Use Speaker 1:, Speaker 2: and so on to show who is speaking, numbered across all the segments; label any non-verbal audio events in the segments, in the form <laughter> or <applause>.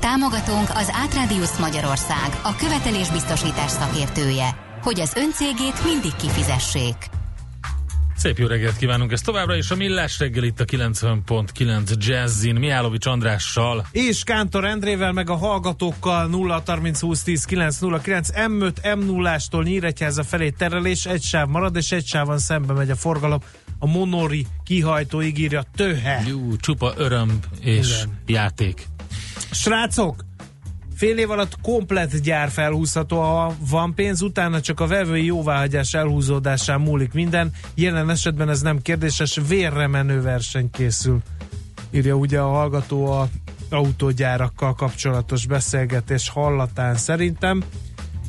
Speaker 1: Támogatónk az Átrádiusz Magyarország, a követelésbiztosítás szakértője, hogy az öncégét mindig kifizessék.
Speaker 2: Szép jó reggelt kívánunk, ez továbbra is a Millás reggel itt a 90.9 Jazzin, Miálovics Andrással.
Speaker 3: És Kántor Endrével, meg a hallgatókkal 0 30 20 10 909 M5 M0-ástól Nyíregyháza felé terelés, egy sáv marad, és egy sávon szembe megy a forgalom. A Monori kihajtó ígírja töhe.
Speaker 2: Jú, csupa öröm és
Speaker 3: Igen.
Speaker 2: játék.
Speaker 3: Srácok, fél év alatt komplet gyár felhúzható, ha van pénz, utána csak a vevői jóváhagyás elhúzódásán múlik minden. Jelen esetben ez nem kérdéses, vérre menő verseny készül. Írja ugye a hallgató a autógyárakkal kapcsolatos beszélgetés hallatán szerintem.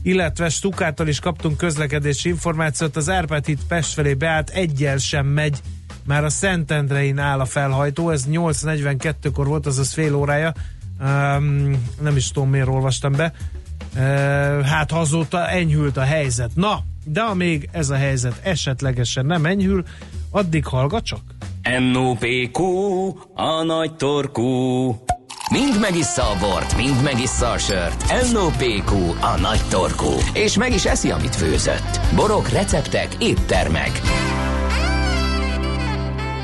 Speaker 3: Illetve Stukától is kaptunk közlekedési információt, az Árpád híd Pest felé beállt, egyel sem megy, már a Szentendrein áll a felhajtó, ez 8.42-kor volt, azaz fél órája, um, nem is tudom miért olvastam be, uh, hát azóta enyhült a helyzet. Na, de amíg ez a helyzet esetlegesen nem enyhül, addig hallgat csak.
Speaker 4: NOPQ, a nagy torkú. Mind megissza a bort, mind megissza a sört. NOPQ, a nagy torkú. És meg is eszi, amit főzött. Borok, receptek, éttermek.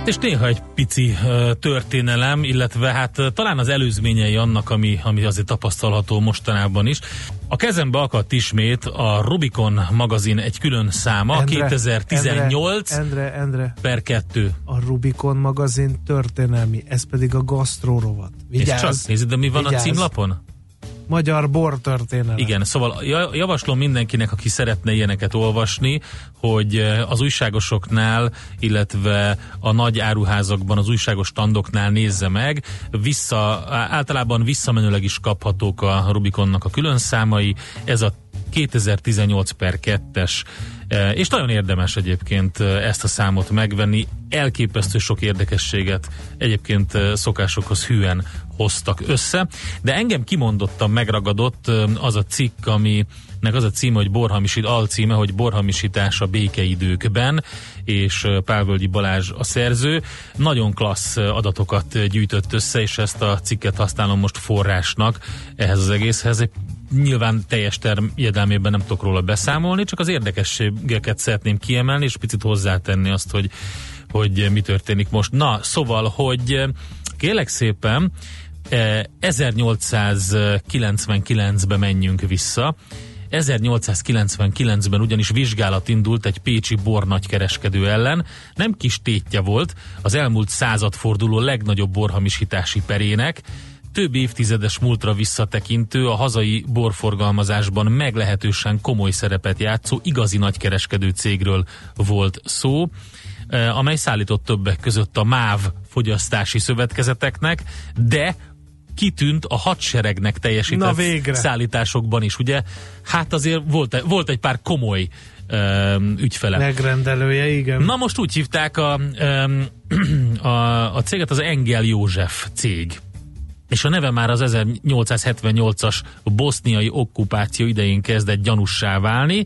Speaker 2: És néha egy pici történelem, illetve hát talán az előzményei annak, ami, ami azért tapasztalható mostanában is. A kezembe akadt ismét a Rubicon magazin egy külön száma, 2018
Speaker 3: Endre, Endre,
Speaker 2: per 2.
Speaker 3: a Rubicon magazin történelmi, ez pedig a Gastro rovat.
Speaker 2: És
Speaker 3: Vigyázz!
Speaker 2: csak nézd, de mi van
Speaker 3: Vigyázz.
Speaker 2: a címlapon?
Speaker 3: Magyar bor történelem.
Speaker 2: Igen, szóval ja- javaslom mindenkinek, aki szeretne ilyeneket olvasni, hogy eh, az újságosoknál, illetve a nagy áruházakban, az újságos standoknál nézze meg. Vissza, általában visszamenőleg is kaphatók a Rubiconnak a külön számai. Ez a 2018 per 2-es Eh, és nagyon érdemes egyébként eh, ezt a számot megvenni. Elképesztő sok érdekességet egyébként szokásokhoz hűen hoztak össze, de engem kimondottan megragadott az a cikk, aminek az a címe, hogy borhamisít, alcíme, hogy borhamisítás a békeidőkben, és Pálvölgyi Balázs a szerző. Nagyon klassz adatokat gyűjtött össze, és ezt a cikket használom most forrásnak ehhez az egészhez. Nyilván teljes terjedelmében nem tudok róla beszámolni, csak az érdekességeket szeretném kiemelni, és picit hozzátenni azt, hogy, hogy mi történik most. Na, szóval, hogy kérlek szépen, 1899-be menjünk vissza. 1899-ben ugyanis vizsgálat indult egy pécsi bornagykereskedő ellen. Nem kis tétje volt az elmúlt századforduló legnagyobb borhamisítási perének, több évtizedes múltra visszatekintő, a hazai borforgalmazásban meglehetősen komoly szerepet játszó igazi nagykereskedő cégről volt szó, eh, amely szállított többek között a MÁV fogyasztási szövetkezeteknek, de kitűnt a hadseregnek teljesített szállításokban is, ugye? Hát azért volt, volt egy pár komoly um, ügyfele.
Speaker 3: Megrendelője, igen.
Speaker 2: Na most úgy hívták a, um, <clears throat> a, a céget, az Engel József cég. És a neve már az 1878-as boszniai okkupáció idején kezdett gyanussá válni,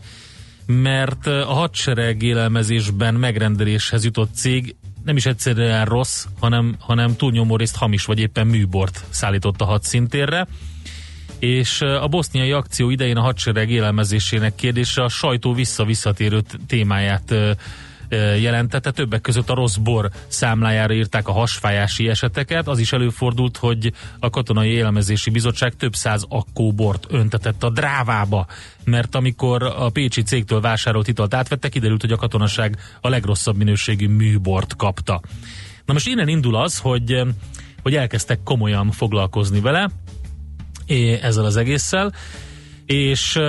Speaker 2: mert a hadsereg élelmezésben megrendeléshez jutott cég nem is egyszerűen rossz, hanem, hanem túlnyomó részt hamis vagy éppen műbort szállított a hadszintérre és a boszniai akció idején a hadsereg élelmezésének kérdése a sajtó vissza-visszatérő témáját jelentette. Többek között a rossz bor számlájára írták a hasfájási eseteket. Az is előfordult, hogy a Katonai Élelmezési Bizottság több száz akkó bort öntetett a drávába, mert amikor a pécsi cégtől vásárolt italt átvette, kiderült, hogy a katonaság a legrosszabb minőségű műbort kapta. Na most innen indul az, hogy, hogy elkezdtek komolyan foglalkozni vele, ezzel az egésszel, és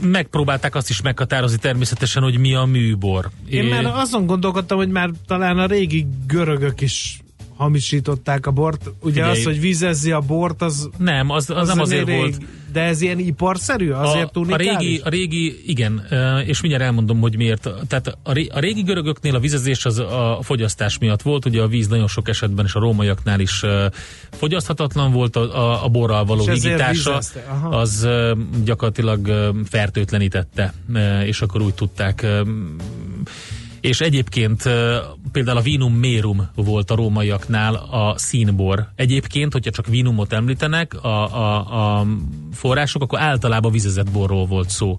Speaker 2: megpróbálták azt is meghatározni természetesen, hogy mi a műbor.
Speaker 3: Én
Speaker 2: É-
Speaker 3: már azon gondolkodtam, hogy már talán a régi görögök is hamisították a bort. Ugye
Speaker 2: Figyelj.
Speaker 3: az, hogy vizezzi a bort, az,
Speaker 2: Nem, az, az, nem azért
Speaker 3: rég,
Speaker 2: volt.
Speaker 3: De ez ilyen iparszerű? Azért
Speaker 2: a, a,
Speaker 3: unikális?
Speaker 2: régi, a régi, igen, és mindjárt elmondom, hogy miért. Tehát a, ré- a régi görögöknél a vizezés az a fogyasztás miatt volt, ugye a víz nagyon sok esetben, és a rómaiaknál is fogyaszthatatlan volt, a, a, a borral való
Speaker 3: És
Speaker 2: higítása, az gyakorlatilag fertőtlenítette, és akkor úgy tudták és egyébként például a vinum merum volt a rómaiaknál a színbor. Egyébként, hogyha csak vinumot említenek a, a, a források, akkor általában vizezett borról volt szó.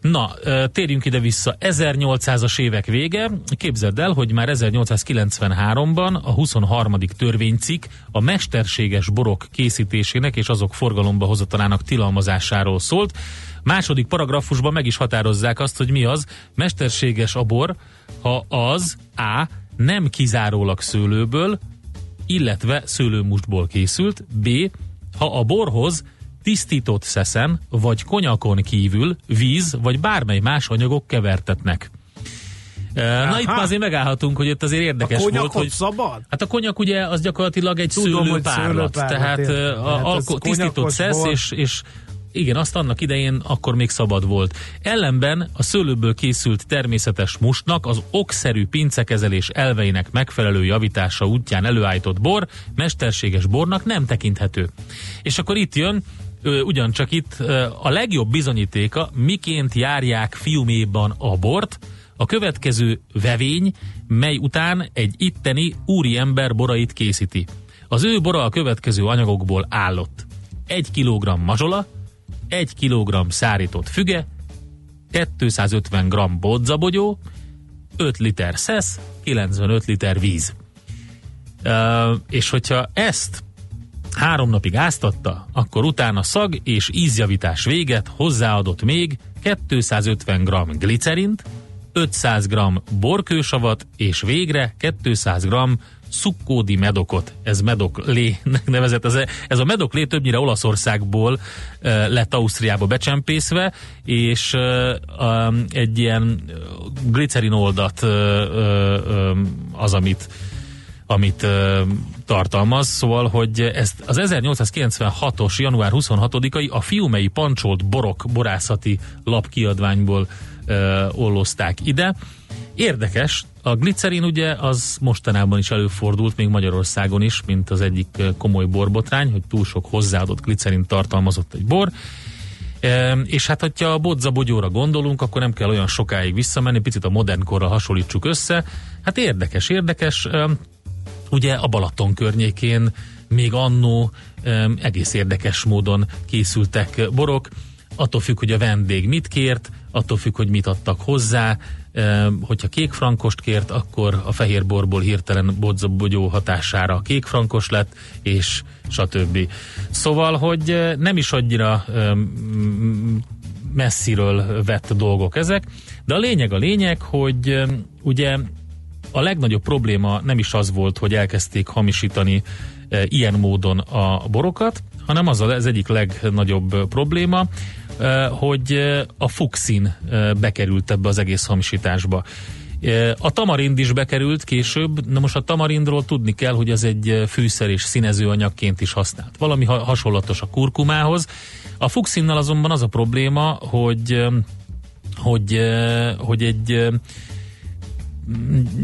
Speaker 2: Na, térjünk ide vissza. 1800-as évek vége. Képzeld el, hogy már 1893-ban a 23. törvénycikk a mesterséges borok készítésének és azok forgalomba hozatalának tilalmazásáról szólt. Második paragrafusban meg is határozzák azt, hogy mi az. Mesterséges a bor, ha az A. nem kizárólag szőlőből, illetve szőlőmustból készült, B. ha a borhoz tisztított szeszen vagy konyakon kívül víz vagy bármely más anyagok kevertetnek. E, Na itt már azért megállhatunk, hogy itt azért
Speaker 3: A
Speaker 2: érdekes volt,
Speaker 3: konyakot
Speaker 2: hogy
Speaker 3: szabad?
Speaker 2: Hát a konyak ugye az gyakorlatilag egy
Speaker 3: Tudom,
Speaker 2: szőlőpárlat,
Speaker 3: szőlőpárlat,
Speaker 2: tehát a alko- tisztított szesz, és, és igen, azt annak idején akkor még szabad volt. Ellenben a szőlőből készült természetes mustnak az okszerű pincekezelés elveinek megfelelő javítása útján előállított bor mesterséges bornak nem tekinthető. És akkor itt jön, ugyancsak itt a legjobb bizonyítéka, miként járják fiuméban a bort, a következő vevény, mely után egy itteni úriember borait készíti. Az ő bora a következő anyagokból állott. 1 kg mazsola, 1 kg szárított füge, 250 g bodzabogyó, 5 liter szesz, 95 liter víz. Uh, és hogyha ezt három napig áztatta, akkor utána szag és ízjavítás véget hozzáadott még 250 g glicerint, 500 g borkősavat, és végre 200 g szukkódi medokot. Ez medoklének <laughs> nevezett. Ez, ez a medoklé többnyire Olaszországból e, lett Ausztriába becsempészve, és e, egy ilyen glicerinoldat e, e, az, amit amit ö, tartalmaz, szóval, hogy ezt az 1896-os január 26-ai a Fiumei Pancsolt Borok borászati lapkiadványból ö, ollozták ide. Érdekes, a glicerin ugye az mostanában is előfordult, még Magyarországon is, mint az egyik komoly borbotrány, hogy túl sok hozzáadott glicerin tartalmazott egy bor. E, és hát, hogyha a bodzabogyóra gondolunk, akkor nem kell olyan sokáig visszamenni, picit a modern korra hasonlítsuk össze. Hát érdekes, érdekes. E, ugye a Balaton környékén még annó e, egész érdekes módon készültek borok, attól függ, hogy a vendég mit kért, attól függ, hogy mit adtak hozzá, hogyha kékfrankost kért, akkor a fehér borból hirtelen bodzabogyó hatására kékfrankos lett, és stb. Szóval, hogy nem is annyira messziről vett dolgok ezek, de a lényeg a lényeg, hogy ugye a legnagyobb probléma nem is az volt, hogy elkezdték hamisítani ilyen módon a borokat, hanem az az egyik legnagyobb probléma, hogy a fuxin bekerült ebbe az egész hamisításba. A tamarind is bekerült később, na most a tamarindról tudni kell, hogy ez egy fűszer és színezőanyagként is használt. Valami ha- hasonlatos a kurkumához. A fuxinnal azonban az a probléma, hogy hogy, hogy egy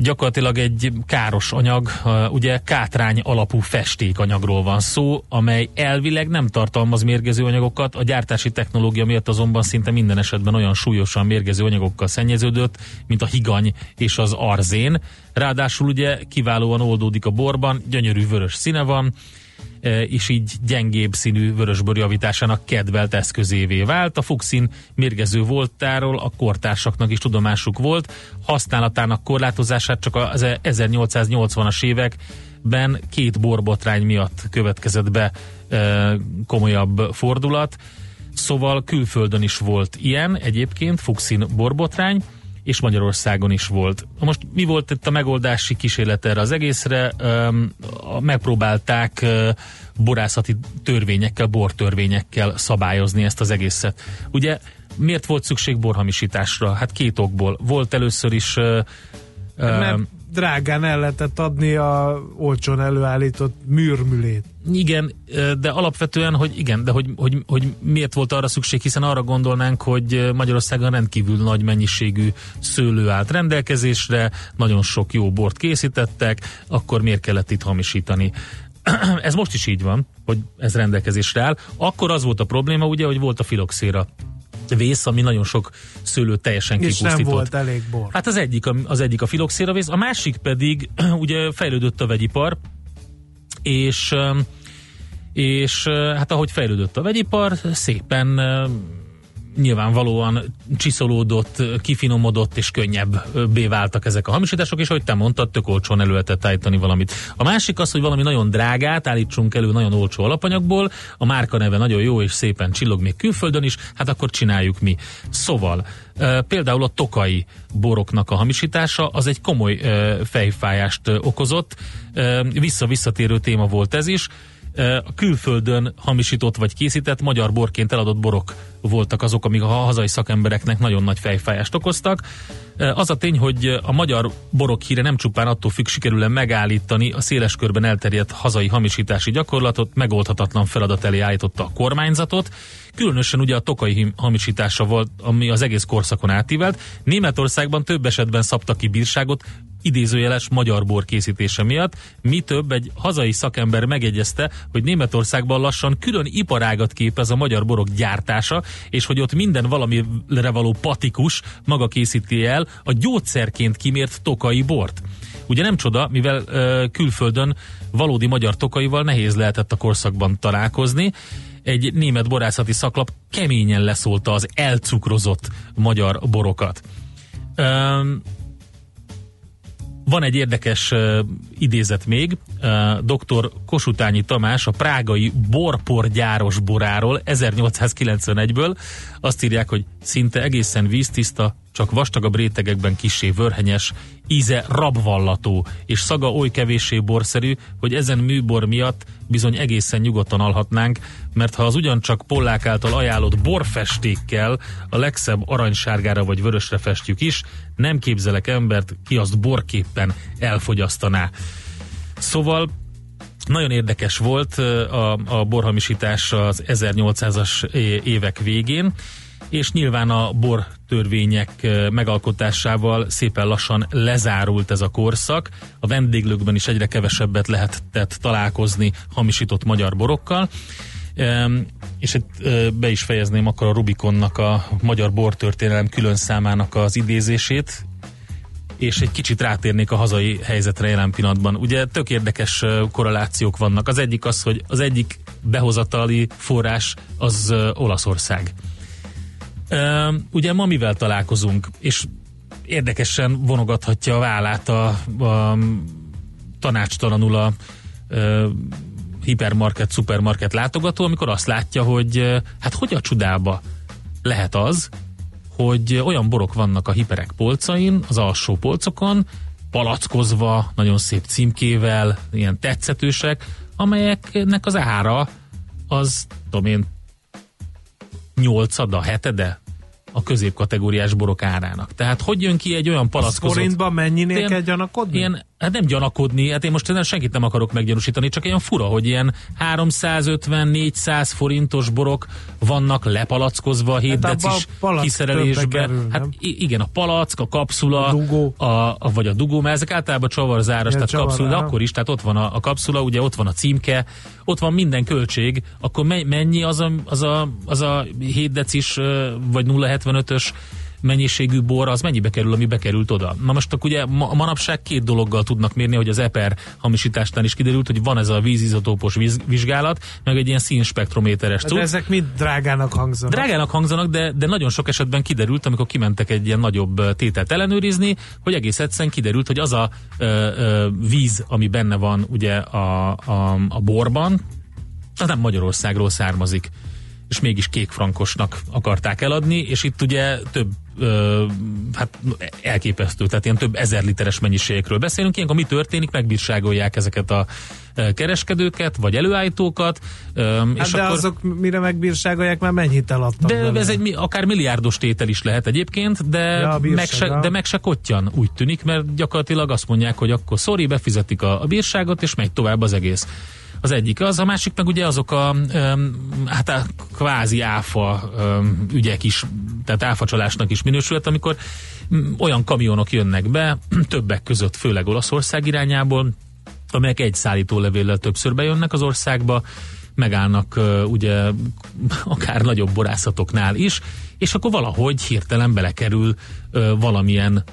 Speaker 2: gyakorlatilag egy káros anyag, ugye kátrány alapú festékanyagról van szó, amely elvileg nem tartalmaz mérgező anyagokat, a gyártási technológia miatt azonban szinte minden esetben olyan súlyosan mérgező anyagokkal szennyeződött, mint a higany és az arzén. Ráadásul ugye kiválóan oldódik a borban, gyönyörű vörös színe van, és így gyengébb színű vörösbor javításának kedvelt eszközévé vált. A fuxin mérgező voltáról a kortársaknak is tudomásuk volt, használatának korlátozását csak az 1880-as években két borbotrány miatt következett be komolyabb fordulat, szóval külföldön is volt ilyen egyébként, fuxin borbotrány, és Magyarországon is volt. Most mi volt itt a megoldási kísérlet erre az egészre? Megpróbálták borászati törvényekkel, bortörvényekkel szabályozni ezt az egészet. Ugye miért volt szükség borhamisításra? Hát két okból. Volt először is uh,
Speaker 3: mert drágán el lehetett adni a olcsón előállított műrmülét.
Speaker 2: Igen, de alapvetően, hogy igen, de hogy, hogy, hogy miért volt arra szükség, hiszen arra gondolnánk, hogy Magyarországon rendkívül nagy mennyiségű szőlő állt rendelkezésre, nagyon sok jó bort készítettek, akkor miért kellett itt hamisítani? <clears throat> ez most is így van, hogy ez rendelkezésre áll. Akkor az volt a probléma, ugye, hogy volt a filoxéra vész, ami nagyon sok szőlőt teljesen
Speaker 3: És
Speaker 2: kipusztított.
Speaker 3: nem volt elég bor.
Speaker 2: Hát az egyik, az egyik a filoxéra vész, a másik pedig <clears throat> ugye fejlődött a vegyipar, és és hát ahogy fejlődött a vegyipar, szépen nyilvánvalóan csiszolódott, kifinomodott és könnyebbé váltak ezek a hamisítások, és ahogy te mondtad, tök olcsón elő lehetett állítani valamit. A másik az, hogy valami nagyon drágát állítsunk elő nagyon olcsó alapanyagból, a márka neve nagyon jó és szépen csillog még külföldön is, hát akkor csináljuk mi. Szóval például a tokai boroknak a hamisítása az egy komoly fejfájást okozott, vissza-visszatérő téma volt ez is, a külföldön hamisított vagy készített magyar borként eladott borok voltak azok, amik a hazai szakembereknek nagyon nagy fejfájást okoztak. Az a tény, hogy a magyar borok híre nem csupán attól függ, sikerül megállítani a széles körben elterjedt hazai hamisítási gyakorlatot, megoldhatatlan feladat elé állította a kormányzatot, Különösen ugye a tokai hamisítása volt, ami az egész korszakon átívelt. Németországban több esetben szabta ki bírságot idézőjeles magyar bor készítése miatt. Mi több, egy hazai szakember megegyezte, hogy Németországban lassan külön iparágat képez a magyar borok gyártása, és hogy ott minden valamire való patikus maga készíti el a gyógyszerként kimért tokai bort. Ugye nem csoda, mivel ö, külföldön valódi magyar tokaival nehéz lehetett a korszakban találkozni, egy német borászati szaklap keményen leszólta az elcukrozott magyar borokat. Üm, van egy érdekes uh, idézet még, uh, dr. Kosutányi Tamás a prágai borporgyáros boráról 1891-ből azt írják, hogy szinte egészen víztiszta, csak vastagabb rétegekben kisé vörhenyes, íze rabvallató, és szaga oly kevéssé borszerű, hogy ezen műbor miatt bizony egészen nyugodtan alhatnánk, mert ha az ugyancsak Pollák által ajánlott borfestékkel a legszebb aranysárgára vagy vörösre festjük is, nem képzelek embert, ki azt borképpen elfogyasztaná. Szóval nagyon érdekes volt a, a borhamisítás az 1800-as évek végén, és nyilván a bor törvények megalkotásával szépen lassan lezárult ez a korszak. A vendéglőkben is egyre kevesebbet lehetett találkozni hamisított magyar borokkal. És itt be is fejezném akkor a Rubikonnak a magyar bortörténelem külön számának az idézését, és egy kicsit rátérnék a hazai helyzetre jelen pillanatban. Ugye tök érdekes korrelációk vannak. Az egyik az, hogy az egyik behozatali forrás az Olaszország. Ugye ma mivel találkozunk, és érdekesen vonogathatja a vállát a, a tanácstalanul a, a hipermarket, szupermarket látogató, amikor azt látja, hogy hát hogy a csodába lehet az, hogy olyan borok vannak a hiperek polcain, az alsó polcokon, palackozva, nagyon szép címkével, ilyen tetszetősek, amelyeknek az ára az, tudom én, nyolcada, hetede a középkategóriás borok árának. Tehát hogy jön ki egy olyan palackozott...
Speaker 3: Forintban mennyinél ilyen, kell gyanakodni?
Speaker 2: Ilyen, hát nem gyanakodni, hát én most senkit nem akarok meggyanúsítani, csak ilyen fura, hogy ilyen 350-400 forintos borok vannak lepalackozva a 7 hát kiszerelésbe. Kerül, hát igen, a palack, a kapszula, a dugó. A, a, vagy a dugó, mert ezek általában csavarzáras, ja, tehát csavar, kapszula, de akkor is, tehát ott van a, a kapszula, ugye ott van a címke, ott van minden költség, akkor mennyi az a, az a, az a 7 decis vagy 0,75-ös mennyiségű bor az mennyibe kerül, ami bekerült oda. Na most akkor ugye ma, manapság két dologgal tudnak mérni, hogy az EPER hamisításnál is kiderült, hogy van ez a vízizotópos vizsgálat, meg egy ilyen színspektrométeres
Speaker 3: cucc. De ezek mind drágának hangzanak.
Speaker 2: Drágának hangzanak, de, de nagyon sok esetben kiderült, amikor kimentek egy ilyen nagyobb tételt ellenőrizni, hogy egész egyszerűen kiderült, hogy az a ö, ö, víz, ami benne van ugye a, a, a borban, az nem Magyarországról származik és mégis kékfrankosnak akarták eladni, és itt ugye több ö, hát elképesztő, tehát ilyen több ezer literes mennyiségekről beszélünk. Ilyenkor mi történik? Megbírságolják ezeket a kereskedőket, vagy előállítókat.
Speaker 3: Hát és de akkor, azok mire megbírságolják, már mennyit eladtak
Speaker 2: De bele. ez egy akár milliárdos tétel is lehet egyébként, de, ja, meg se, de meg se kottyan, úgy tűnik, mert gyakorlatilag azt mondják, hogy akkor sorry, befizetik a, a bírságot, és megy tovább az egész. Az egyik. Az, a másik meg ugye azok a, hát a kvázi áfa ügyek is, tehát áfacsalásnak is minősülhet, amikor olyan kamionok jönnek be, <clears throat> többek között főleg Olaszország irányából, amelyek egy szállítólevéllel többször bejönnek az országba, megállnak ugye <laughs> akár nagyobb borászatoknál is, és akkor valahogy hirtelen belekerül valamilyen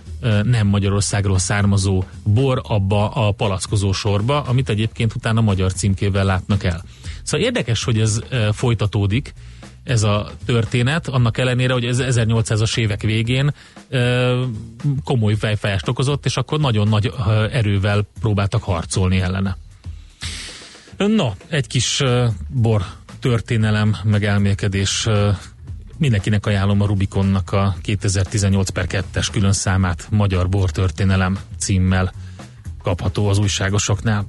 Speaker 2: nem Magyarországról származó bor abba a palackozó sorba, amit egyébként utána magyar címkével látnak el. Szóval érdekes, hogy ez folytatódik, ez a történet, annak ellenére, hogy ez 1800-as évek végén komoly fejfájást okozott, és akkor nagyon nagy erővel próbáltak harcolni ellene. No, egy kis bor történelem, meg elmélkedés mindenkinek ajánlom a Rubikonnak a 2018 per 2-es külön számát Magyar Bortörténelem címmel kapható az újságosoknál.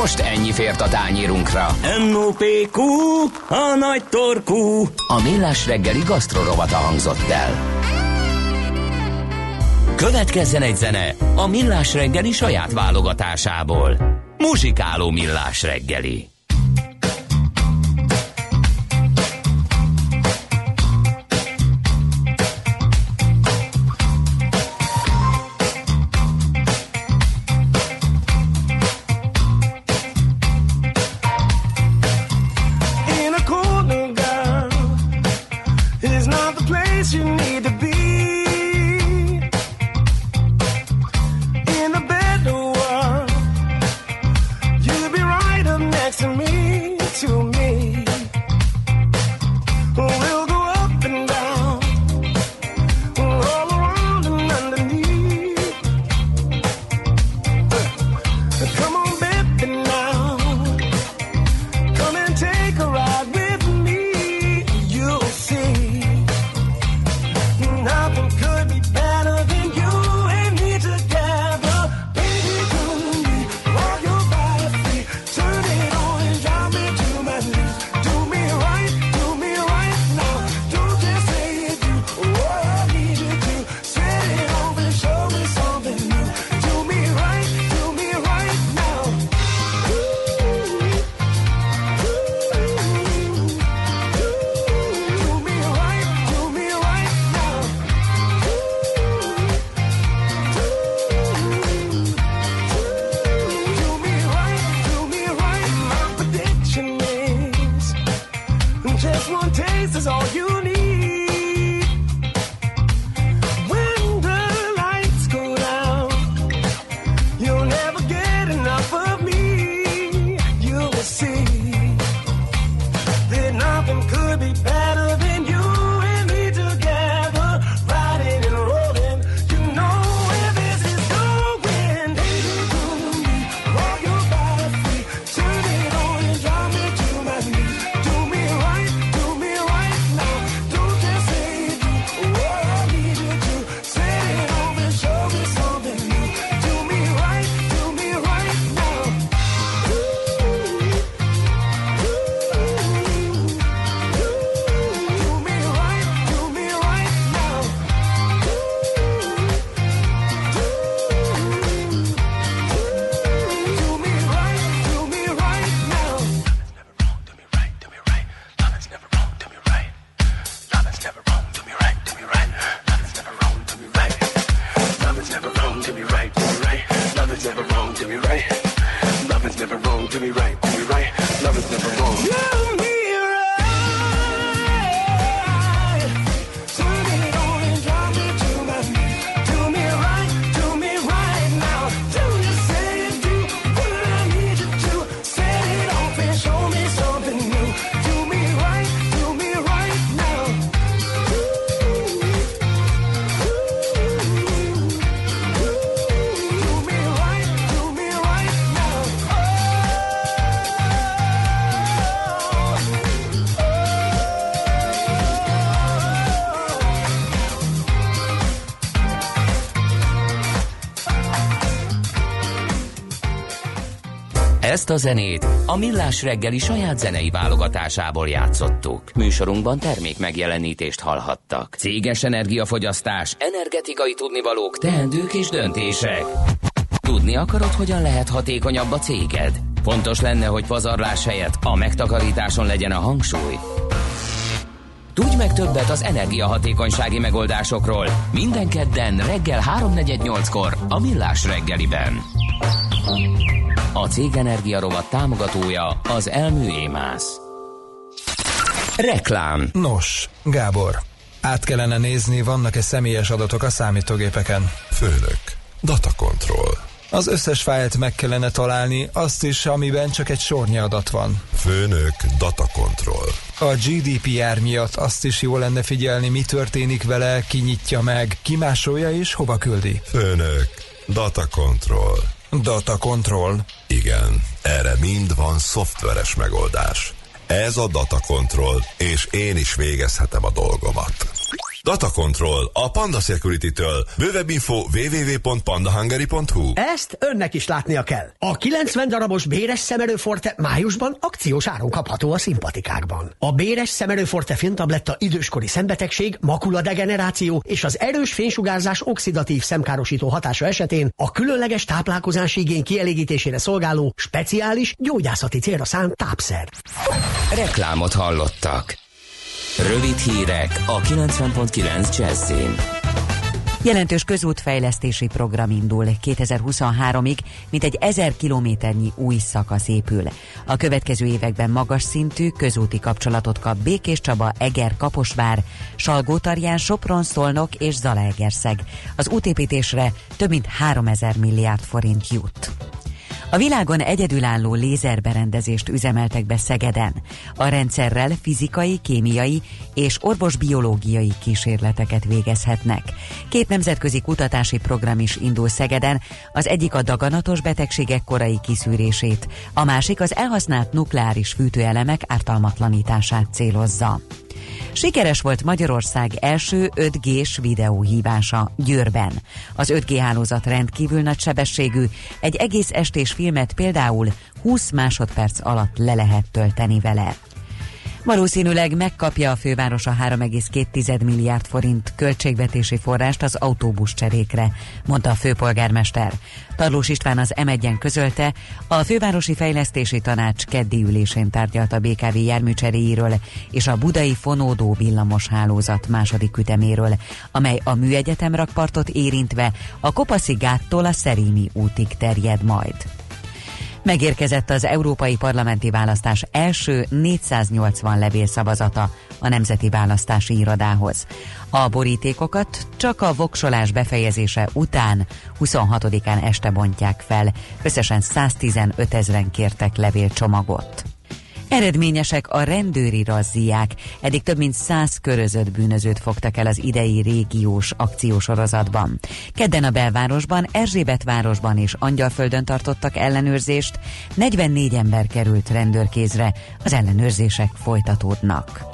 Speaker 4: Most ennyi fért a tányírunkra.
Speaker 5: M.O.P.Q. A nagy torkú.
Speaker 4: A millás reggeli gasztrorovata hangzott el. Következzen egy zene a millás reggeli saját válogatásából. Muzsikáló millás reggeli. Ezt a zenét a Millás reggeli saját zenei válogatásából játszottuk. Műsorunkban termék megjelenítést hallhattak. Céges energiafogyasztás, energetikai tudnivalók, teendők és döntések. Tudni akarod, hogyan lehet hatékonyabb a céged? Fontos lenne, hogy pazarlás helyett a megtakarításon legyen a hangsúly. Tudj meg többet az energiahatékonysági megoldásokról minden kedden reggel 3.48-kor a Millás reggeliben. A Cég Energia rovat támogatója az Elmű Émász. Reklám
Speaker 6: Nos, Gábor, át kellene nézni, vannak-e személyes adatok a számítógépeken.
Speaker 7: Főnök, data control.
Speaker 6: Az összes fájlt meg kellene találni, azt is, amiben csak egy sornyi adat van.
Speaker 7: Főnök, data control.
Speaker 6: A GDPR miatt azt is jó lenne figyelni, mi történik vele, ki nyitja meg, ki másolja és hova küldi.
Speaker 7: Főnök, data control.
Speaker 6: Data control.
Speaker 7: Igen, erre mind van szoftveres megoldás. Ez a data control, és én is végezhetem a dolgomat. Data Control a Panda Security-től. Bővebb info www.pandahungary.hu
Speaker 8: Ezt önnek is látnia kell. A 90 darabos béres szemerőforte májusban akciós áron kapható a szimpatikákban. A béres szemerőforte filmtabletta időskori szembetegség, makuladegeneráció és az erős fénysugárzás oxidatív szemkárosító hatása esetén a különleges táplálkozási igény kielégítésére szolgáló speciális gyógyászati célra szánt tápszer.
Speaker 4: Reklámot hallottak. Rövid hírek a 90.9 Jazzin.
Speaker 9: Jelentős közútfejlesztési program indul 2023-ig, mint egy ezer kilométernyi új szakasz épül. A következő években magas szintű közúti kapcsolatot kap Békés Csaba, Eger, Kaposvár, Salgótarján, Sopron, Szolnok és Zalaegerszeg. Az útépítésre több mint 3000 milliárd forint jut. A világon egyedülálló lézerberendezést üzemeltek be Szegeden. A rendszerrel fizikai, kémiai és orvosbiológiai kísérleteket végezhetnek. Két nemzetközi kutatási program is indul Szegeden, az egyik a daganatos betegségek korai kiszűrését, a másik az elhasznált nukleáris fűtőelemek ártalmatlanítását célozza. Sikeres volt Magyarország első 5G-s videóhívása Győrben. Az 5G hálózat rendkívül nagy sebességű, egy egész estés filmet például 20 másodperc alatt le lehet tölteni vele. Valószínűleg megkapja a főváros a 3,2 milliárd forint költségvetési forrást az autóbusz cserékre, mondta a főpolgármester. Tarlós István az M1-en közölte, a fővárosi fejlesztési tanács keddi ülésén tárgyalt a BKV járműcseréiről és a budai fonódó villamos hálózat második üteméről, amely a műegyetem rakpartot érintve a Kopaszi gáttól a Szerémi útig terjed majd. Megérkezett az európai parlamenti választás első 480 levélszavazata a Nemzeti Választási Irodához. A borítékokat csak a voksolás befejezése után 26-án este bontják fel. Összesen 115 ezeren kértek levélcsomagot. Eredményesek a rendőri razziák. Eddig több mint száz körözött bűnözőt fogtak el az idei régiós akciósorozatban. Kedden a belvárosban, Erzsébetvárosban és Angyalföldön tartottak ellenőrzést. 44 ember került rendőrkézre. Az ellenőrzések folytatódnak.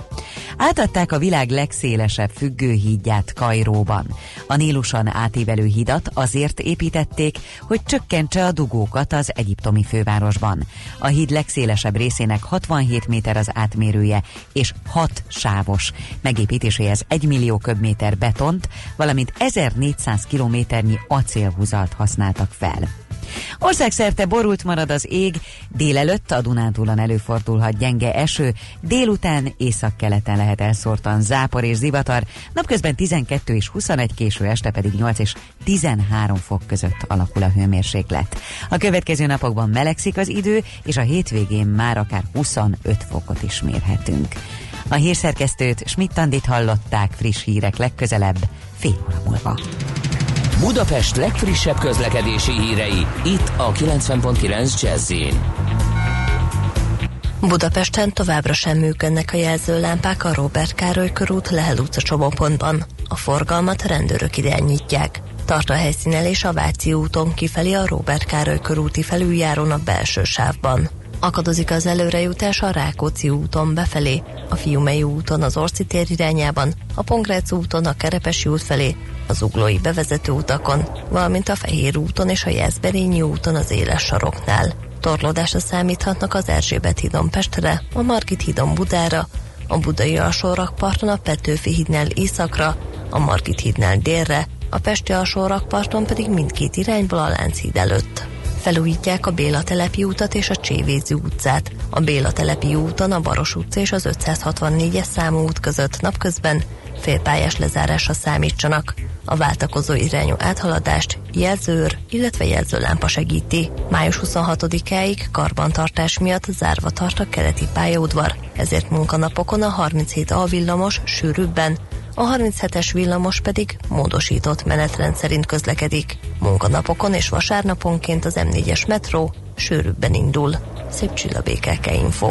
Speaker 9: Átadták a világ legszélesebb függőhídját Kairóban. A Níluson átívelő hidat azért építették, hogy csökkentse a dugókat az egyiptomi fővárosban. A híd legszélesebb részének 67 méter az átmérője, és 6 sávos. Megépítéséhez 1 millió köbméter betont, valamint 1400 kilométernyi acélhúzalt használtak fel. Országszerte borult marad az ég, délelőtt a Dunántúlon előfordulhat gyenge eső, délután északkeleten lehet elszórtan zápor és zivatar, napközben 12 és 21 késő este pedig 8 és 13 fok között alakul a hőmérséklet. A következő napokban melegszik az idő, és a hétvégén már akár 25 fokot is mérhetünk. A hírszerkesztőt Schmidt-Tandit hallották friss hírek legközelebb, fél óra múlva.
Speaker 4: Budapest legfrissebb közlekedési hírei, itt a 90.9 jazz
Speaker 10: Budapesten továbbra sem működnek a jelzőlámpák a Robert Károly körút Lehel utca csomópontban. A forgalmat rendőrök irányítják. Tart a helyszínelés a Váci úton kifelé a Robert Károly körúti felüljárón a belső sávban. Akadozik az előrejutás a Rákóczi úton befelé, a Fiumei úton az Orci tér irányában, a Pongrác úton a Kerepesi út felé, az uglói bevezető utakon, valamint a Fehér úton és a Jászberényi úton az éles saroknál. Torlódásra számíthatnak az Erzsébet hídon Pestre, a Margit hídon Budára, a budai alsórakparton a Petőfi hídnál északra, a Margit hídnál délre, a Pesti alsórakparton pedig mindkét irányból a Lánchíd előtt. Felújítják a Béla telepi útat és a Csévézi utcát. A Béla telepi úton a Baros utca és az 564-es számú út között napközben félpályás lezárásra számítsanak. A váltakozó irányú áthaladást jelzőr, illetve jelzőlámpa segíti. Május 26-áig karbantartás miatt zárva tart a keleti pályaudvar, ezért munkanapokon a 37 A villamos sűrűbben, a 37-es villamos pedig módosított menetrend szerint közlekedik. Munkanapokon és vasárnaponként az M4-es metró sűrűbben indul. Szép csillabékeke info.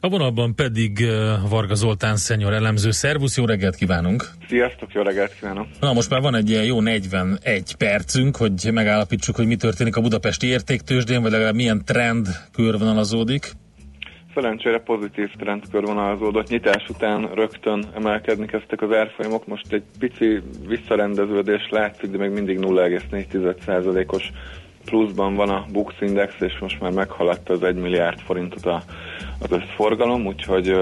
Speaker 2: A vonalban pedig Varga Zoltán szenyor elemző. Szervusz, jó reggelt kívánunk!
Speaker 11: Sziasztok, jó reggelt kívánok!
Speaker 2: Na most már van egy ilyen jó 41 percünk, hogy megállapítsuk, hogy mi történik a budapesti értéktősdén, vagy legalább milyen trend körvonalazódik.
Speaker 11: Szerencsére pozitív trend körvonalazódott. Nyitás után rögtön emelkedni kezdtek az árfolyamok. Most egy pici visszarendeződés látszik, de még mindig 0,4%-os pluszban van a Bux Index, és most már meghaladta az 1 milliárd forintot a, az összforgalom, úgyhogy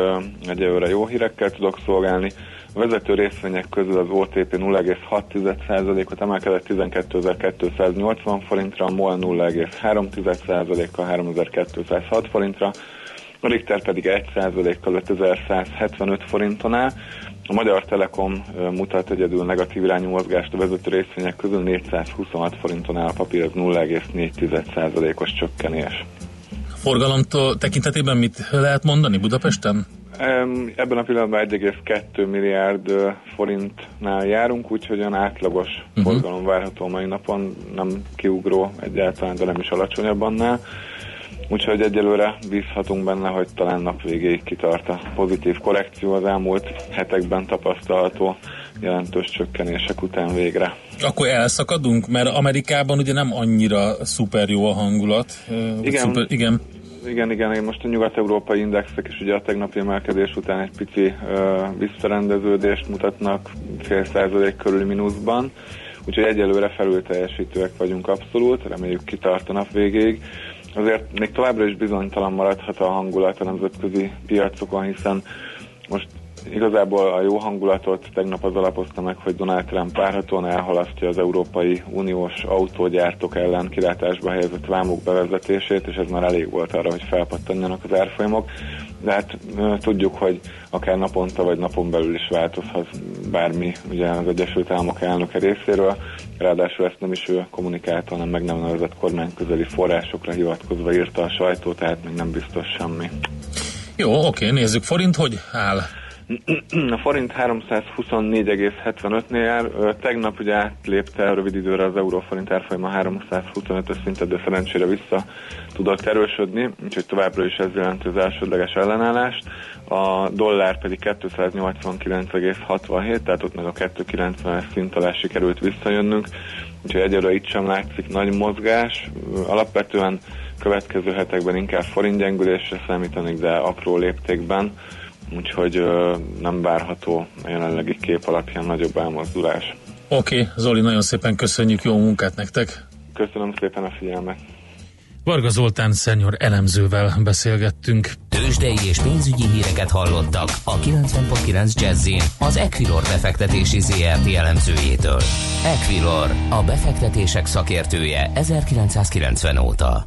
Speaker 11: egyelőre jó hírekkel tudok szolgálni. A vezető részvények közül az OTP 0,6%-ot emelkedett 12.280 forintra, a MOL 0,3%-kal 3206 forintra, a Richter pedig 1%-kal 5175 forinton áll. A Magyar Telekom mutat egyedül negatív irányú mozgást a vezető részvények közül 426 forinton áll a papír, az 0,4%-os csökkenés.
Speaker 2: Forgalom tekintetében mit lehet mondani Budapesten?
Speaker 11: Ebben a pillanatban 1,2 milliárd forintnál járunk, úgyhogy olyan átlagos uh-huh. forgalom várható mai napon, nem kiugró egyáltalán, de nem is alacsonyabb annál. Úgyhogy egyelőre bízhatunk benne, hogy talán nap végéig kitart a pozitív korrekció az elmúlt hetekben tapasztalható jelentős csökkenések után végre.
Speaker 2: Akkor elszakadunk, mert Amerikában ugye nem annyira szuper jó a hangulat.
Speaker 11: Igen, szuper, igen. Igen, igen, most a nyugat-európai indexek is ugye a tegnapi emelkedés után egy pici uh, visszarendeződést mutatnak fél százalék körül mínuszban, úgyhogy egyelőre felül teljesítőek vagyunk abszolút, reméljük kitart a nap végéig azért még továbbra is bizonytalan maradhat a hangulat a nemzetközi piacokon, hiszen most igazából a jó hangulatot tegnap az alapozta meg, hogy Donald Trump várhatóan elhalasztja az Európai Uniós autógyártók ellen kilátásba helyezett vámok bevezetését, és ez már elég volt arra, hogy felpattanjanak az árfolyamok. De hát tudjuk, hogy akár naponta vagy napon belül is változhat bármi ugye az Egyesült Államok elnöke részéről. Ráadásul ezt nem is ő kommunikálta, hanem meg nem nevezett kormányközeli forrásokra hivatkozva írta a sajtó, tehát még nem biztos semmi.
Speaker 2: Jó, oké, nézzük. Forint hogy áll?
Speaker 11: A forint 324,75-nél jár. Tegnap ugye átlépte rövid időre az euróforint árfolyama 325-ös szintet, de szerencsére vissza tudott erősödni, úgyhogy továbbra is ez jelenti az elsődleges ellenállást. A dollár pedig 289,67, tehát ott meg a 290-es szint alá sikerült visszajönnünk, úgyhogy egyelőre itt sem látszik nagy mozgás. Alapvetően következő hetekben inkább forintgyengülésre számítanék, de apró léptékben úgyhogy nem várható a jelenlegi kép alapján nagyobb elmozdulás.
Speaker 2: Oké, okay, Zoli, nagyon szépen köszönjük, jó munkát nektek!
Speaker 11: Köszönöm szépen a figyelmet!
Speaker 2: Varga Zoltán szenyor elemzővel beszélgettünk.
Speaker 4: Tőzsdei és pénzügyi híreket hallottak a 90.9 jazz az Equilor befektetési ZRT elemzőjétől. Equilor, a befektetések szakértője 1990 óta.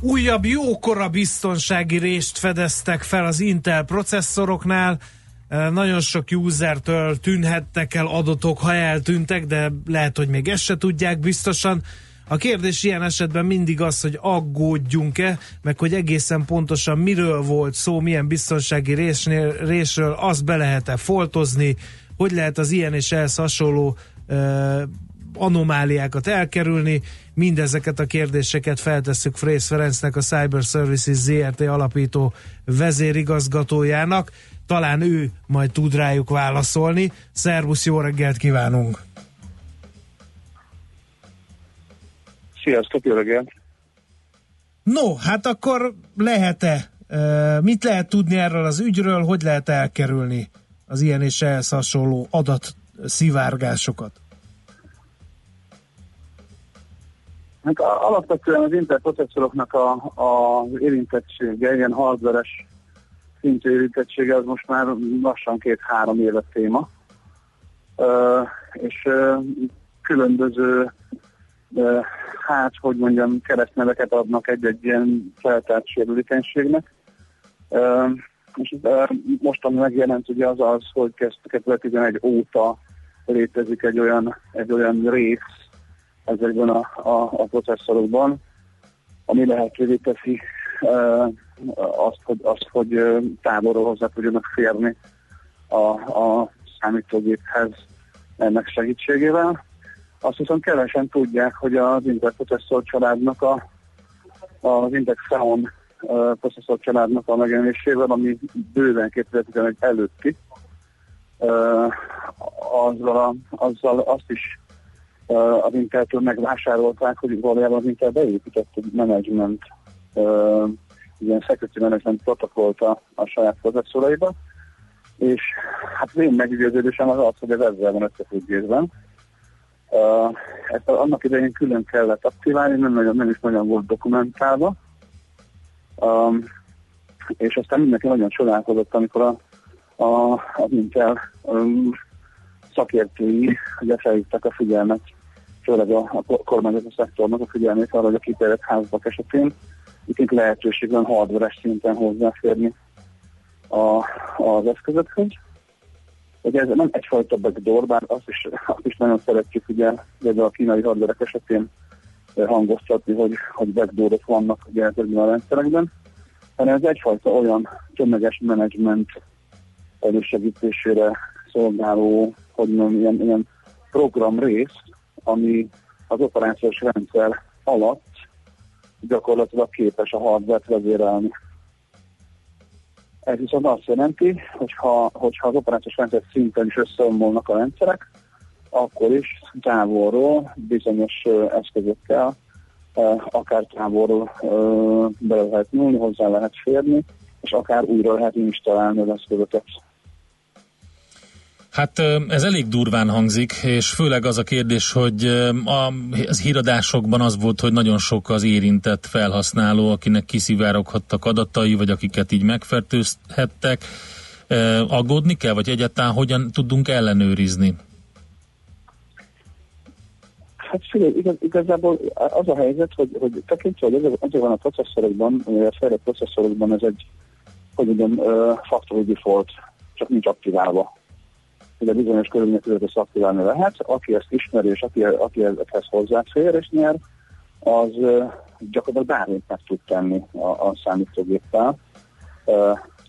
Speaker 3: Újabb jókora biztonsági rést fedeztek fel az Intel processzoroknál. Nagyon sok usertől tűnhettek el adatok, ha eltűntek, de lehet, hogy még ezt se tudják biztosan. A kérdés ilyen esetben mindig az, hogy aggódjunk-e, meg hogy egészen pontosan miről volt szó, milyen biztonsági résnél, résről, azt be lehet-e foltozni, hogy lehet az ilyen és ehhez hasonló anomáliákat elkerülni. Mindezeket a kérdéseket feltesszük Frész Ferencnek, a Cyber Services ZRT alapító vezérigazgatójának. Talán ő majd tud rájuk válaszolni. Szervusz, jó reggelt kívánunk!
Speaker 12: Sziasztok, jó reggelt!
Speaker 3: No, hát akkor lehet-e, mit lehet tudni erről az ügyről, hogy lehet elkerülni az ilyen és ehhez hasonló adatszivárgásokat?
Speaker 12: Hát alapvetően az interprocesszoroknak a, a érintettsége, ilyen hardveres szintű érintettsége az most már lassan két-három évet téma. Uh, és uh, különböző uh, hát, hogy mondjam, keresztneveket adnak egy-egy ilyen feltárt sérülékenységnek. Uh, és uh, most, ami megjelent, ugye az az, hogy 2011 óta létezik egy olyan, egy olyan rész, ezekben a, a, a processzorokban, ami lehetővé teszi e, azt, hogy, azt, hogy távolról hozzá tudjanak férni a, a számítógéphez ennek segítségével. Azt viszont kevesen tudják, hogy az Intel processzor családnak a, az Intel Xeon processzor családnak a megjelenésével, ami bőven 2011 előtti, azzal, a, azzal azt is az Inteltől megvásárolták, hogy valójában az Intel beépített egy management, uh, ilyen security management protokollt a, a saját processzoraiba, és hát az én meggyőződésem az az, hogy ez ezzel van összefüggésben. Uh, ezt annak idején külön kellett aktiválni, nem, nagyon, nem is nagyon volt dokumentálva, um, és aztán mindenki nagyon csodálkozott, amikor a, a, az Intel um, szakértői ugye a figyelmet főleg a, a kormányzati szektornak a figyelmét arra, hogy a kiterjedt házak esetén itt lehetőség van hardware szinten hozzáférni a, az eszközökhöz. Ugye ez nem egyfajta backdoor, bár azt is, azt is nagyon szeretjük ugye, de a kínai hardware esetén hangoztatni, hogy, hogy backdoorok vannak ugye ezekben a rendszerekben, hanem ez egyfajta olyan tömeges menedzsment elősegítésére szolgáló, hogy mondjam, ilyen, ilyen program rész, ami az operációs rendszer alatt gyakorlatilag képes a hardware vezérelni. Ez viszont azt jelenti, hogy ha, hogyha az operációs rendszer szinten is összeomolnak a rendszerek, akkor is távolról bizonyos eszközökkel, akár távolról bele lehet nyúlni, hozzá lehet férni, és akár újra lehet installálni az eszközöket.
Speaker 2: Hát ez elég durván hangzik, és főleg az a kérdés, hogy a, az híradásokban az volt, hogy nagyon sok az érintett felhasználó, akinek kiszivároghattak adatai, vagy akiket így megfertőzhettek. Aggódni kell, vagy egyáltalán hogyan tudunk ellenőrizni?
Speaker 12: Hát figyelj, igaz, igazából az a helyzet, hogy, hogy tekintve, hogy ezekben a processzorokban, a fejlett processzorokban ez egy, hogy mondjam, factory default, csak nincs aktiválva a bizonyos körülmények között ezt aktiválni lehet. Aki ezt ismeri, és aki, aki ezekhez hozzáfér és nyer, az gyakorlatilag bármit meg tud tenni a, a számítógéppel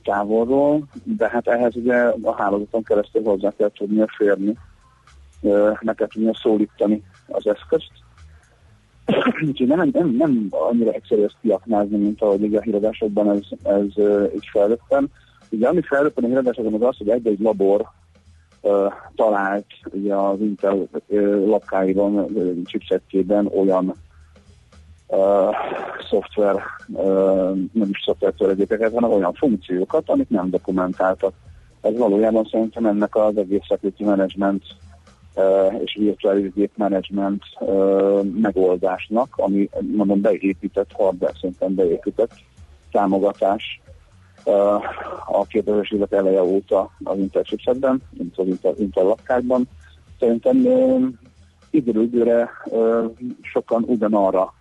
Speaker 12: távolról, de hát ehhez ugye a hálózaton keresztül hozzá kell tudnia férni, meg kell tudnia szólítani az eszközt. <clears throat> Úgyhogy nem, nem, nem annyira egyszerű ezt kiaknázni, mint ahogy a híradásokban ez, ez így felöppen. Ugye ami felöppen a híradásokban az az, hogy egy-egy labor talált ugye az Intel lapkáiban, chipsetjében olyan szoftver, nem is szoftver töredékeket, hanem olyan funkciókat, amit nem dokumentáltak. Ez valójában szerintem ennek az egész security management és virtuális gépmanagement megoldásnak, ami mondom beépített, hardware szinten beépített támogatás a 2000-es évek eleje óta az Intel chipsetben, az Intel, Intel lakkákban. Szerintem időről időre sokan ugyanarra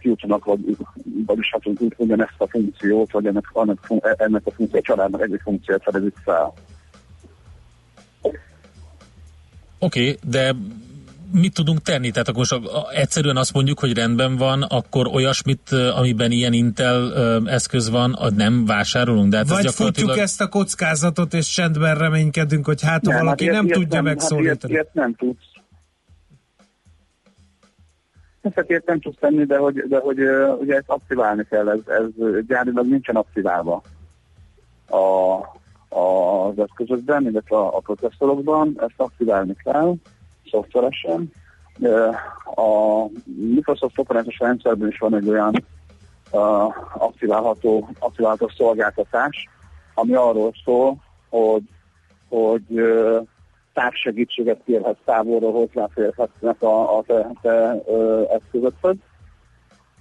Speaker 12: jutnak, vagy, vagyis hát ugyanezt a funkciót, vagy ennek, ennek a funkció családnak egyik funkciót fedezik fel.
Speaker 2: Oké, okay, de mit tudunk tenni? Tehát akkor most egyszerűen azt mondjuk, hogy rendben van, akkor olyasmit, amiben ilyen Intel eszköz van, ad nem vásárolunk? De hát
Speaker 3: Vagy ez gyakorlatilag... futjuk ezt a kockázatot, és csendben reménykedünk, hogy hát ha valaki hát nem ilyet, tudja nem, megszólítani. Hát
Speaker 12: ilyet, ilyet nem tudsz. Ezt ilyet nem tudsz tenni, de hogy, de hogy ugye ezt aktiválni kell, ez, ez gyárilag nincsen aktiválva a, a, az eszközökben, illetve a, a processzorokban, ezt aktiválni kell szoftveresen. A Microsoft operációs rendszerben is van egy olyan aktiválható, aktiválható szolgáltatás, ami arról szól, hogy, hogy távsegítséget kérhet távolról, hozzáférhetnek a, a te, te uh, eszközökhöz,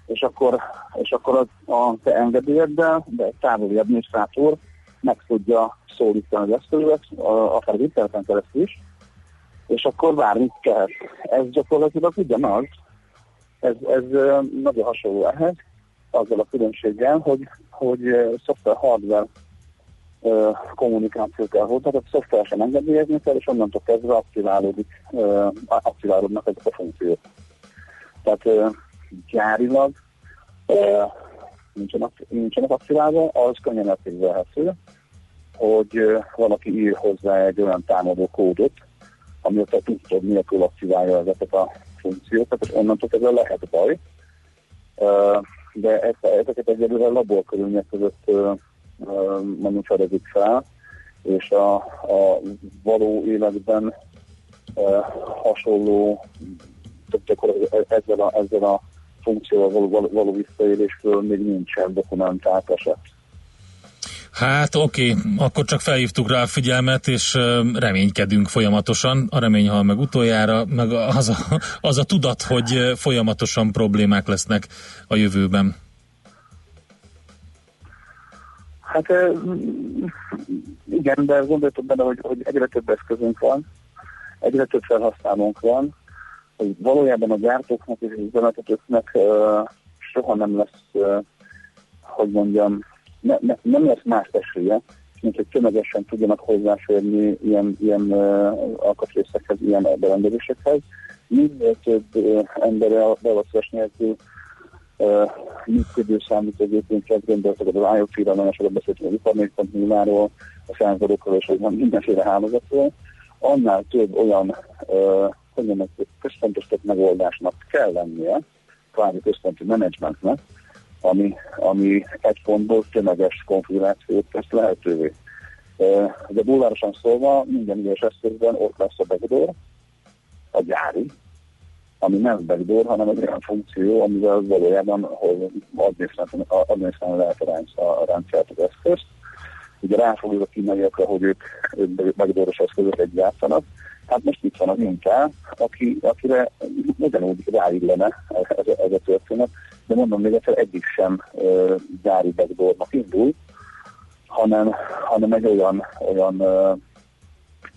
Speaker 12: és akkor, és akkor az, a te engedélyeddel, de egy távoli adminisztrátor meg tudja szólítani az eszközöket, akár az interneten keresztül is, és akkor bármit kell. Ez gyakorlatilag ugyanaz, ez, ez nagyon hasonló ehhez, azzal a különbséggel, hogy, hogy szoftver-hardware kommunikáció kell hozzá, tehát szoftveresen engedélyezni kell, és onnantól kezdve aktiválódik, aktiválódnak ezek a funkciók. Tehát gyárilag nincsenek, nincsenek aktiválva, az könnyen elképzelhető, hogy valaki ír hozzá egy olyan támadó kódot, ami ott a tudod nélkül aktiválja ezeket a funkciókat, és onnantól kezdve lehet baj. De ezeket egyelőre laborkörülmények között mondjuk fedezik fel, és a, a való életben hasonló, ezzel a, ezzel a funkcióval való, való visszaélésről még nincsen dokumentált eset.
Speaker 2: Hát oké, akkor csak felhívtuk rá a figyelmet, és reménykedünk folyamatosan. A remény hal meg utoljára, meg az a, az a tudat, hogy folyamatosan problémák lesznek a jövőben.
Speaker 12: Hát igen, de gondoltok benne, hogy, hogy egyre több eszközünk van, egyre több felhasználónk van, hogy valójában a gyártóknak és az üzemeltetőknek soha nem lesz, hogy mondjam, ne, ne, nem lesz más esélye, mint hogy tömegesen tudjanak hozzáférni ilyen, ilyen uh, alkatrészekhez, ilyen berendezésekhez. Minél több uh, embere beavatkozás nélkül uh, működő számítógépünket, gondoltak az IoT-ra, nagyon sokat beszéltünk az ipar 4.0-ról, a szenzorokról és mindenféle hálózatról, annál több olyan uh, hogy mondjuk, központosított megoldásnak kell lennie, kvázi központi menedzsmentnek, ami, ami egy pontból tömeges konfigurációt tesz lehetővé. De bulvárosan szólva, minden egyes eszközben ott lesz a backdoor, a gyári, ami nem backdoor, hanem egy olyan funkció, amivel valójában adminisztrálni lehet a rendszert az eszközt. Ugye ráfogjuk a kínaiakra, hogy ők, ők backdooros eszközöket gyártanak, Hát most itt van az Intel, aki, akire ugyanúgy ráillene ez, ez a történet, de mondom még egyszer, egyik sem uh, gyári backdoornak indul, hanem, hanem egy olyan, olyan uh,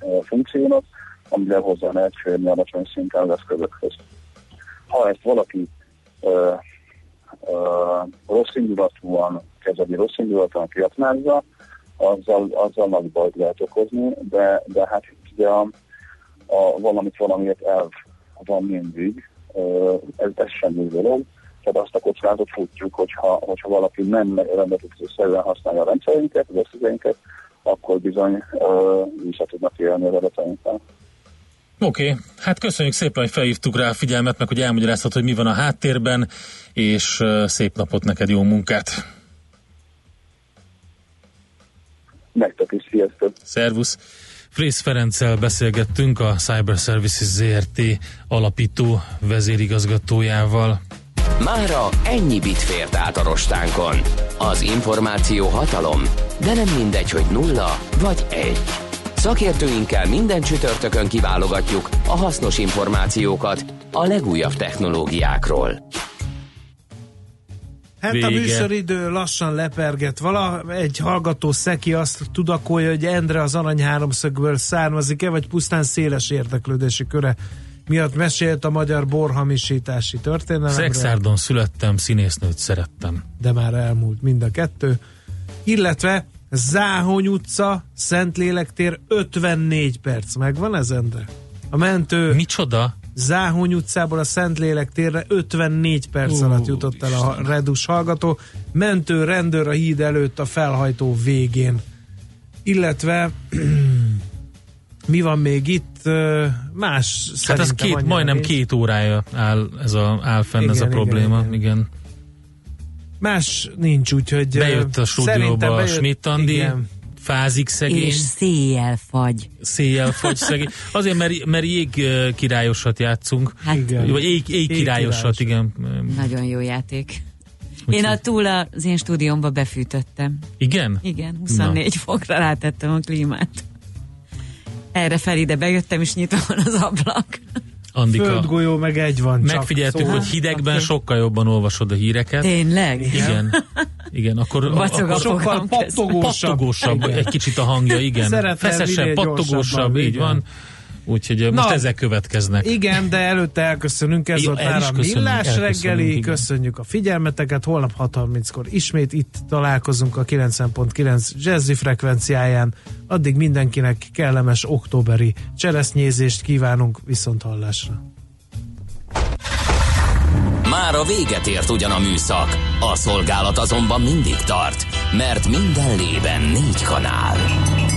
Speaker 12: uh, funkciónak, amivel hozzá lehet férni alacsony szinten az eszközökhöz. Ha ezt valaki uh, uh, rossz indulatúan kezeli, rossz indulatúan kiaknázza, azzal, azzal nagy bajt lehet okozni, de, de hát ugye a, a valamit valamiért elv van mindig, ez, ez semmi dolog, tehát azt a kockázatot futjuk, hogyha, hogyha valaki nem rendelkezésszerűen használja a rendszereinket, az eszközeinket, akkor bizony uh, vissza tudnak élni az adatainkkel.
Speaker 2: Oké, okay. hát köszönjük szépen, hogy felhívtuk rá a figyelmet, meg hogy elmagyaráztad, hogy mi van a háttérben, és szép napot neked, jó munkát!
Speaker 12: Nektek is, sziasztok!
Speaker 2: Szervusz! Frész Ferenccel beszélgettünk a Cyber Services ZRT alapító vezérigazgatójával.
Speaker 4: Mára ennyi bit fért át a rostánkon. Az információ hatalom, de nem mindegy, hogy nulla vagy egy. Szakértőinkkel minden csütörtökön kiválogatjuk a hasznos információkat a legújabb technológiákról.
Speaker 3: Hát Vége. a műsoridő lassan leperget. Vala egy hallgató szeki azt tudakolja, hogy Endre az arany háromszögből származik-e, vagy pusztán széles érdeklődési köre miatt mesélt a magyar borhamisítási történelemről.
Speaker 2: Szexárdon születtem, színésznőt szerettem.
Speaker 3: De már elmúlt mind a kettő. Illetve Záhony utca, Szentlélek tér 54 perc. Megvan ez, Endre? A mentő...
Speaker 2: Micsoda?
Speaker 3: Záhony utcából a Szentlélek térre 54 perc uh, alatt jutott el a redus hallgató. Mentő rendőr a híd előtt a felhajtó végén. Illetve <clears throat> mi van még itt? Más
Speaker 2: Hát ez két, majdnem nincs. két órája áll, ez a, áll fenn igen, ez a probléma. Igen, igen. igen.
Speaker 3: Más nincs, úgyhogy
Speaker 2: bejött a stúdióba a Schmidt Andi, igen fázik szegény.
Speaker 9: És széjjel fagy.
Speaker 2: Széjjel fagy szegény. Azért, mert, mert jég királyosat játszunk. Hát, igen. Vagy ég, ég, ég királyosat, igen.
Speaker 9: Nagyon jó játék. Úgy én a túl az én stúdiómba befűtöttem.
Speaker 2: Igen?
Speaker 9: Igen, 24 Na. fokra rátettem a klímát. Erre fel ide bejöttem, és nyitom <laughs> az ablak.
Speaker 3: Andika. Földgolyó meg egy van
Speaker 2: Megfigyeltük, szóval. hogy hidegben okay. sokkal jobban olvasod a híreket.
Speaker 9: Tényleg?
Speaker 2: Igen. <laughs> Igen, akkor,
Speaker 9: akkor
Speaker 3: sokkal pattogósabb.
Speaker 2: pattogósabb egy kicsit a hangja, igen. Feszesebb, pattogósabb, így igen. van. Úgyhogy Na, most ezek következnek.
Speaker 3: Igen, de előtte elköszönünk, ez volt már a Millás reggeli. Igen. Köszönjük a figyelmeteket. Holnap 6.30-kor ismét itt találkozunk a 90.9 jazzy frekvenciáján. Addig mindenkinek kellemes októberi cseresznyézést kívánunk viszont hallásra.
Speaker 4: Már a véget ért ugyan a műszak, a szolgálat azonban mindig tart, mert minden lében négy kanál.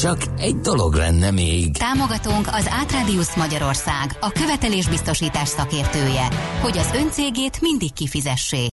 Speaker 4: Csak egy dolog lenne még.
Speaker 1: Támogatónk az Átrádiusz Magyarország, a követelésbiztosítás szakértője, hogy az öncégét mindig kifizessé.